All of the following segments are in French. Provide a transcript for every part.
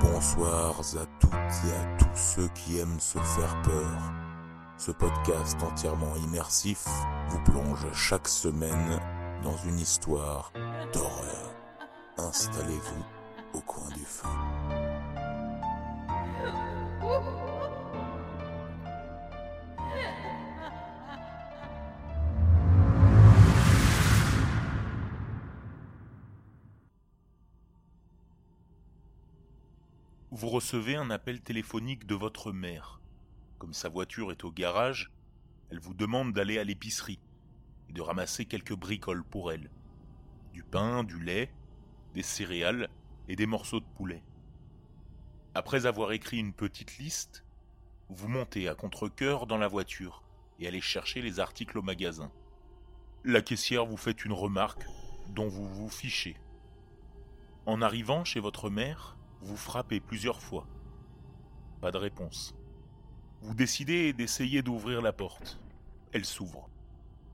Bonsoir à toutes et à tous ceux qui aiment se faire peur. Ce podcast entièrement immersif vous plonge chaque semaine dans une histoire d'horreur. Installez-vous au coin du feu. Vous recevez un appel téléphonique de votre mère. Comme sa voiture est au garage, elle vous demande d'aller à l'épicerie et de ramasser quelques bricoles pour elle. Du pain, du lait, des céréales et des morceaux de poulet. Après avoir écrit une petite liste, vous montez à contre-coeur dans la voiture et allez chercher les articles au magasin. La caissière vous fait une remarque dont vous vous fichez. En arrivant chez votre mère, vous frappez plusieurs fois. Pas de réponse. Vous décidez d'essayer d'ouvrir la porte. Elle s'ouvre.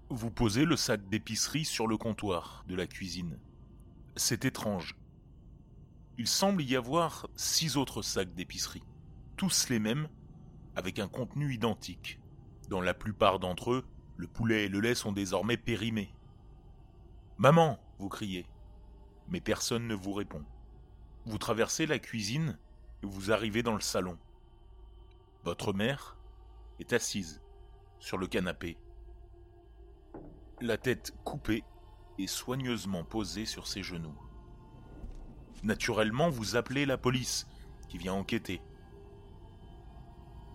Vous posez le sac d'épicerie sur le comptoir de la cuisine. C'est étrange. Il semble y avoir six autres sacs d'épicerie, tous les mêmes, avec un contenu identique. Dans la plupart d'entre eux, le poulet et le lait sont désormais périmés. Maman, vous criez, mais personne ne vous répond. Vous traversez la cuisine et vous arrivez dans le salon. Votre mère est assise sur le canapé, la tête coupée et soigneusement posée sur ses genoux. Naturellement, vous appelez la police qui vient enquêter.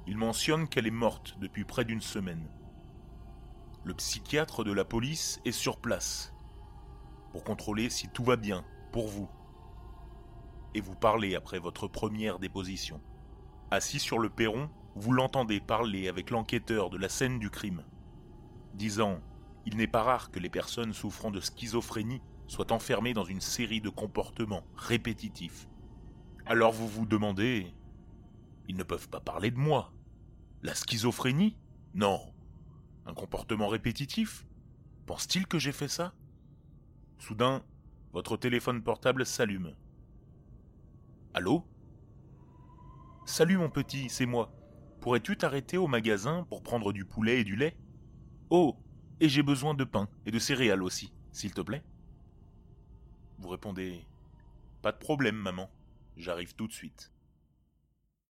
Il mentionne qu'elle est morte depuis près d'une semaine. Le psychiatre de la police est sur place pour contrôler si tout va bien pour vous et vous parlez après votre première déposition. Assis sur le perron, vous l'entendez parler avec l'enquêteur de la scène du crime, disant Il n'est pas rare que les personnes souffrant de schizophrénie soient enfermées dans une série de comportements répétitifs. Alors vous vous demandez Ils ne peuvent pas parler de moi. La schizophrénie? Non. Un comportement répétitif? Pense-t-il que j'ai fait ça? Soudain, votre téléphone portable s'allume. Allô? Salut mon petit, c'est moi. Pourrais-tu t'arrêter au magasin pour prendre du poulet et du lait? Oh, et j'ai besoin de pain et de céréales aussi, s'il te plaît. Vous répondez Pas de problème, maman. J'arrive tout de suite.